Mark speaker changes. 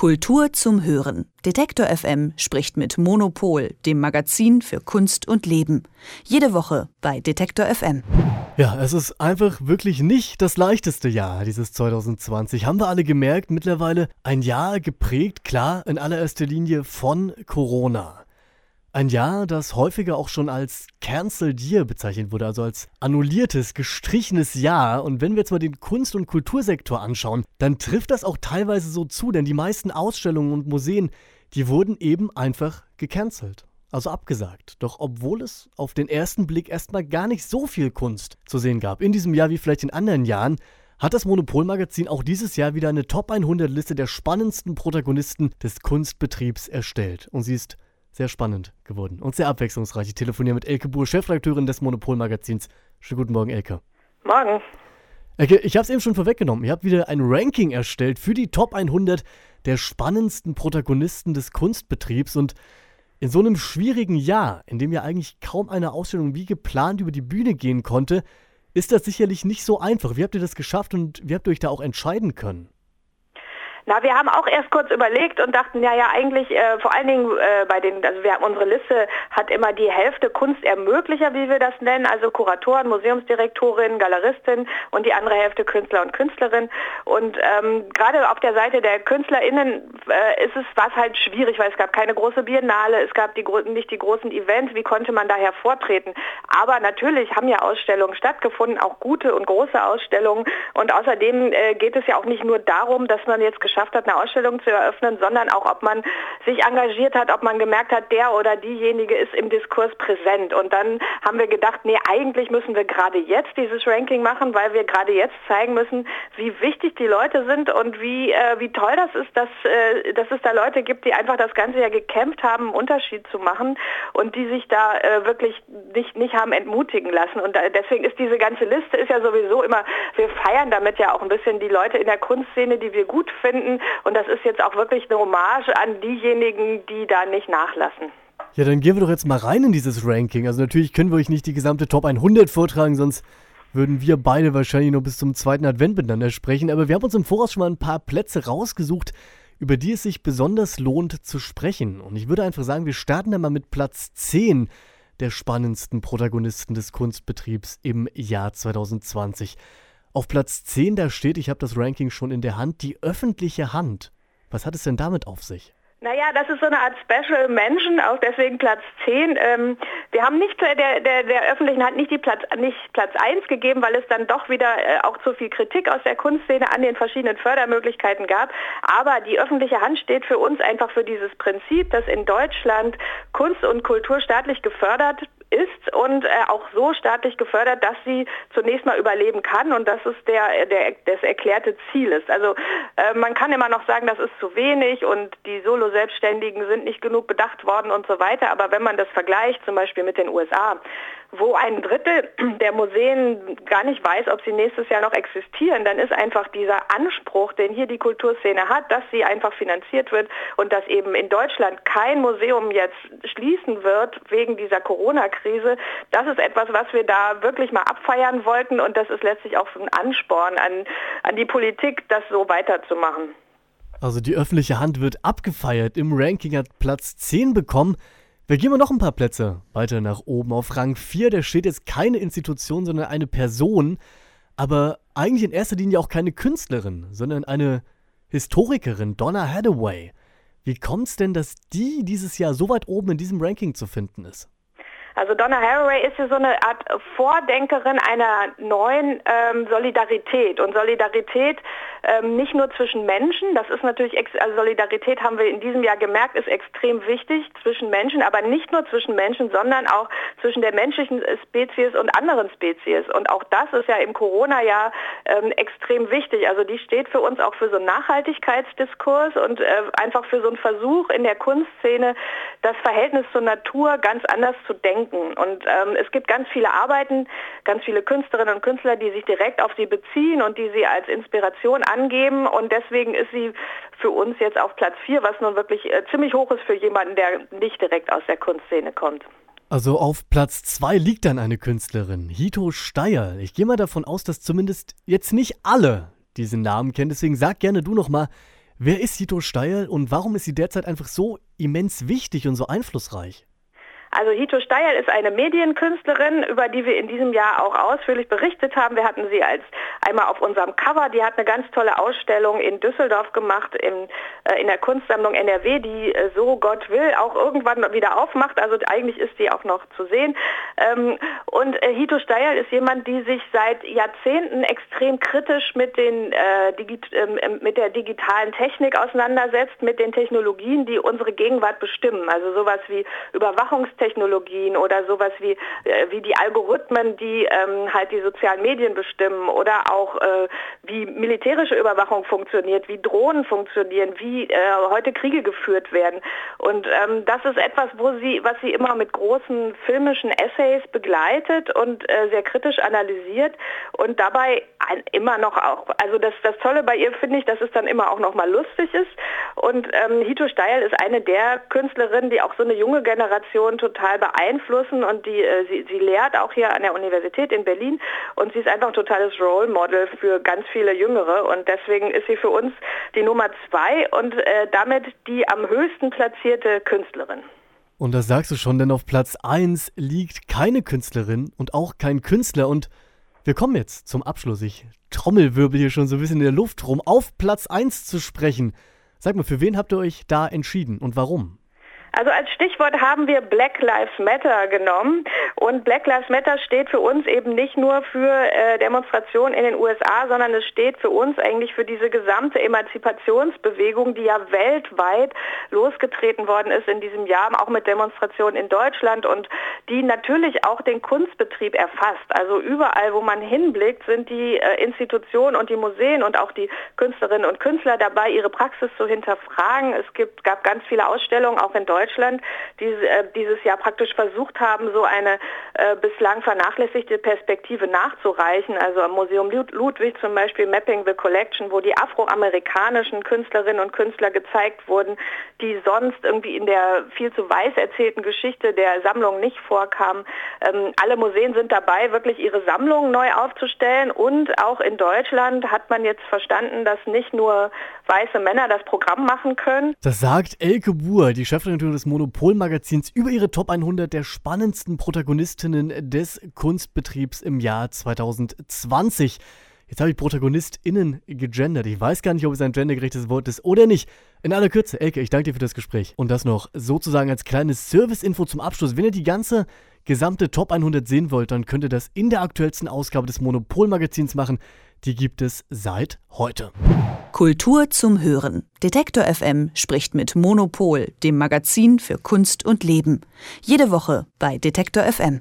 Speaker 1: Kultur zum Hören. Detektor FM spricht mit Monopol, dem Magazin für Kunst und Leben. Jede Woche bei Detektor FM.
Speaker 2: Ja, es ist einfach wirklich nicht das leichteste Jahr, dieses 2020. Haben wir alle gemerkt, mittlerweile ein Jahr geprägt, klar, in allererster Linie von Corona. Ein Jahr, das häufiger auch schon als Cancelled Year bezeichnet wurde, also als annulliertes, gestrichenes Jahr. Und wenn wir jetzt mal den Kunst- und Kultursektor anschauen, dann trifft das auch teilweise so zu, denn die meisten Ausstellungen und Museen, die wurden eben einfach gecancelt. Also abgesagt. Doch obwohl es auf den ersten Blick erstmal gar nicht so viel Kunst zu sehen gab, in diesem Jahr wie vielleicht in anderen Jahren, hat das Monopolmagazin auch dieses Jahr wieder eine Top 100 Liste der spannendsten Protagonisten des Kunstbetriebs erstellt. Und sie ist sehr spannend geworden und sehr abwechslungsreich. Ich telefoniere mit Elke Buhr, Chefredakteurin des Monopol-Magazins. Schönen guten Morgen, Elke.
Speaker 3: Morgen.
Speaker 2: Elke, ich habe es eben schon vorweggenommen. Ihr habt wieder ein Ranking erstellt für die Top 100 der spannendsten Protagonisten des Kunstbetriebs und in so einem schwierigen Jahr, in dem ja eigentlich kaum eine Ausstellung wie geplant über die Bühne gehen konnte, ist das sicherlich nicht so einfach. Wie habt ihr das geschafft und wie habt ihr euch da auch entscheiden können?
Speaker 3: Na, wir haben auch erst kurz überlegt und dachten, ja, ja, eigentlich äh, vor allen Dingen äh, bei den, also wir haben unsere Liste hat immer die Hälfte Kunstermöglicher, wie wir das nennen, also Kuratoren, Museumsdirektorin, Galeristin und die andere Hälfte Künstler und Künstlerin. Und ähm, gerade auf der Seite der KünstlerInnen äh, ist es was halt schwierig, weil es gab keine große Biennale, es gab die, nicht die großen Events, wie konnte man da hervortreten? Aber natürlich haben ja Ausstellungen stattgefunden, auch gute und große Ausstellungen. Und außerdem äh, geht es ja auch nicht nur darum, dass man jetzt geschafft hat, eine Ausstellung zu eröffnen, sondern auch, ob man sich engagiert hat, ob man gemerkt hat, der oder diejenige ist im Diskurs präsent. Und dann haben wir gedacht, nee, eigentlich müssen wir gerade jetzt dieses Ranking machen, weil wir gerade jetzt zeigen müssen, wie wichtig die Leute sind und wie, äh, wie toll das ist, dass, äh, dass es da Leute gibt, die einfach das ganze Jahr gekämpft haben, einen Unterschied zu machen und die sich da äh, wirklich nicht, nicht haben entmutigen lassen. Und deswegen ist diese ganze Liste ist ja sowieso immer, wir feiern damit ja auch ein bisschen die Leute in der Kunstszene, die wir gut finden finden. Und das ist jetzt auch wirklich eine Hommage an diejenigen, die da nicht nachlassen.
Speaker 2: Ja, dann gehen wir doch jetzt mal rein in dieses Ranking. Also natürlich können wir euch nicht die gesamte Top 100 vortragen, sonst würden wir beide wahrscheinlich nur bis zum zweiten Advent miteinander sprechen. Aber wir haben uns im Voraus schon mal ein paar Plätze rausgesucht, über die es sich besonders lohnt zu sprechen. Und ich würde einfach sagen, wir starten dann mal mit Platz 10 der spannendsten Protagonisten des Kunstbetriebs im Jahr 2020. Auf Platz 10 da steht, ich habe das Ranking schon in der Hand, die öffentliche Hand. Was hat es denn damit auf sich?
Speaker 3: Naja, das ist so eine Art Special Mention, auch deswegen Platz 10. Ähm, wir haben nicht der, der, der öffentlichen Hand nicht, die Platz, nicht Platz 1 gegeben, weil es dann doch wieder äh, auch zu viel Kritik aus der Kunstszene an den verschiedenen Fördermöglichkeiten gab. Aber die öffentliche Hand steht für uns einfach für dieses Prinzip, dass in Deutschland Kunst und Kultur staatlich gefördert ist und äh, auch so staatlich gefördert, dass sie zunächst mal überleben kann und dass es der, der, das erklärte Ziel ist. Also äh, man kann immer noch sagen, das ist zu wenig und die Solo-Selbstständigen sind nicht genug bedacht worden und so weiter, aber wenn man das vergleicht zum Beispiel mit den USA, wo ein Drittel der Museen gar nicht weiß, ob sie nächstes Jahr noch existieren, dann ist einfach dieser Anspruch, den hier die Kulturszene hat, dass sie einfach finanziert wird und dass eben in Deutschland kein Museum jetzt schließen wird wegen dieser Corona-Krise, das ist etwas, was wir da wirklich mal abfeiern wollten und das ist letztlich auch ein Ansporn an, an die Politik, das so weiterzumachen.
Speaker 2: Also die öffentliche Hand wird abgefeiert. Im Ranking hat Platz 10 bekommen. Wir gehen mal noch ein paar Plätze weiter nach oben. Auf Rang 4, da steht jetzt keine Institution, sondern eine Person. Aber eigentlich in erster Linie auch keine Künstlerin, sondern eine Historikerin, Donna Hathaway. Wie kommt es denn, dass die dieses Jahr so weit oben in diesem Ranking zu finden ist?
Speaker 3: Also Donna Haraway ist ja so eine Art Vordenkerin einer neuen ähm, Solidarität. Und Solidarität ähm, nicht nur zwischen Menschen, das ist natürlich, also Solidarität haben wir in diesem Jahr gemerkt, ist extrem wichtig zwischen Menschen, aber nicht nur zwischen Menschen, sondern auch zwischen der menschlichen Spezies und anderen Spezies. Und auch das ist ja im Corona-Jahr ähm, extrem wichtig. Also die steht für uns auch für so einen Nachhaltigkeitsdiskurs und äh, einfach für so einen Versuch in der Kunstszene, das Verhältnis zur Natur ganz anders zu denken. Und ähm, es gibt ganz viele Arbeiten, ganz viele Künstlerinnen und Künstler, die sich direkt auf sie beziehen und die sie als Inspiration angeben und deswegen ist sie für uns jetzt auf Platz 4, was nun wirklich äh, ziemlich hoch ist für jemanden, der nicht direkt aus der Kunstszene kommt.
Speaker 2: Also auf Platz 2 liegt dann eine Künstlerin, Hito Steyer. Ich gehe mal davon aus, dass zumindest jetzt nicht alle diesen Namen kennen, deswegen sag gerne du noch mal, Wer ist Hito Steil und warum ist sie derzeit einfach so immens wichtig und so einflussreich?
Speaker 3: Also Hito Steyer ist eine Medienkünstlerin, über die wir in diesem Jahr auch ausführlich berichtet haben. Wir hatten sie als einmal auf unserem Cover. Die hat eine ganz tolle Ausstellung in Düsseldorf gemacht in, äh, in der Kunstsammlung NRW, die äh, so Gott will auch irgendwann wieder aufmacht. Also eigentlich ist sie auch noch zu sehen. Ähm, und äh, Hito Steyer ist jemand, die sich seit Jahrzehnten extrem kritisch mit, den, äh, ähm, ähm, mit der digitalen Technik auseinandersetzt, mit den Technologien, die unsere Gegenwart bestimmen. Also sowas wie Überwachungs Technologien oder sowas wie, äh, wie die Algorithmen, die halt die sozialen Medien bestimmen oder auch wie militärische Überwachung funktioniert, wie Drohnen funktionieren, wie heute Kriege geführt werden. Und das ist etwas, wo sie, was sie immer mit großen filmischen Essays begleitet und äh, sehr kritisch analysiert und dabei ein, immer noch auch, also das, das Tolle bei ihr finde ich, dass es dann immer auch noch mal lustig ist. Und ähm, Hito Steil ist eine der Künstlerinnen, die auch so eine junge Generation total beeinflussen und die, äh, sie, sie lehrt auch hier an der Universität in Berlin und sie ist einfach ein totales Role Model für ganz viele Jüngere und deswegen ist sie für uns die Nummer zwei und äh, damit die am höchsten platzierte Künstlerin.
Speaker 2: Und das sagst du schon, denn auf Platz 1 liegt keine Künstlerin und auch kein Künstler und wir kommen jetzt zum Abschluss. Ich trommelwirbel hier schon so ein bisschen in der Luft rum, auf Platz 1 zu sprechen. Sag mal, für wen habt ihr euch da entschieden und warum?
Speaker 3: Also als Stichwort haben wir Black Lives Matter genommen und Black Lives Matter steht für uns eben nicht nur für äh, Demonstrationen in den USA, sondern es steht für uns eigentlich für diese gesamte Emanzipationsbewegung, die ja weltweit losgetreten worden ist in diesem Jahr, auch mit Demonstrationen in Deutschland und die natürlich auch den Kunstbetrieb erfasst. Also überall, wo man hinblickt, sind die äh, Institutionen und die Museen und auch die Künstlerinnen und Künstler dabei, ihre Praxis zu hinterfragen. Es gibt, gab ganz viele Ausstellungen auch in Deutschland Deutschland, die äh, dieses Jahr praktisch versucht haben, so eine äh, bislang vernachlässigte Perspektive nachzureichen. Also am Museum Ludwig zum Beispiel Mapping the Collection, wo die afroamerikanischen Künstlerinnen und Künstler gezeigt wurden, die sonst irgendwie in der viel zu weiß erzählten Geschichte der Sammlung nicht vorkamen. Ähm, alle Museen sind dabei, wirklich ihre Sammlungen neu aufzustellen und auch in Deutschland hat man jetzt verstanden, dass nicht nur weiße Männer das Programm machen können.
Speaker 2: Das sagt Elke Buhr, die Chefredakteur Chefredaktion des Monopol-Magazins über ihre Top 100 der spannendsten Protagonistinnen des Kunstbetriebs im Jahr 2020. Jetzt habe ich ProtagonistInnen gegendert. Ich weiß gar nicht, ob es ein gendergerechtes Wort ist oder nicht. In aller Kürze, Elke, ich danke dir für das Gespräch. Und das noch sozusagen als kleines Service-Info zum Abschluss. Wenn ihr die ganze gesamte Top 100 sehen wollt, dann könnt ihr das in der aktuellsten Ausgabe des Monopol-Magazins machen. Die gibt es seit heute.
Speaker 1: Kultur zum Hören. Detektor FM spricht mit Monopol, dem Magazin für Kunst und Leben. Jede Woche bei Detektor FM.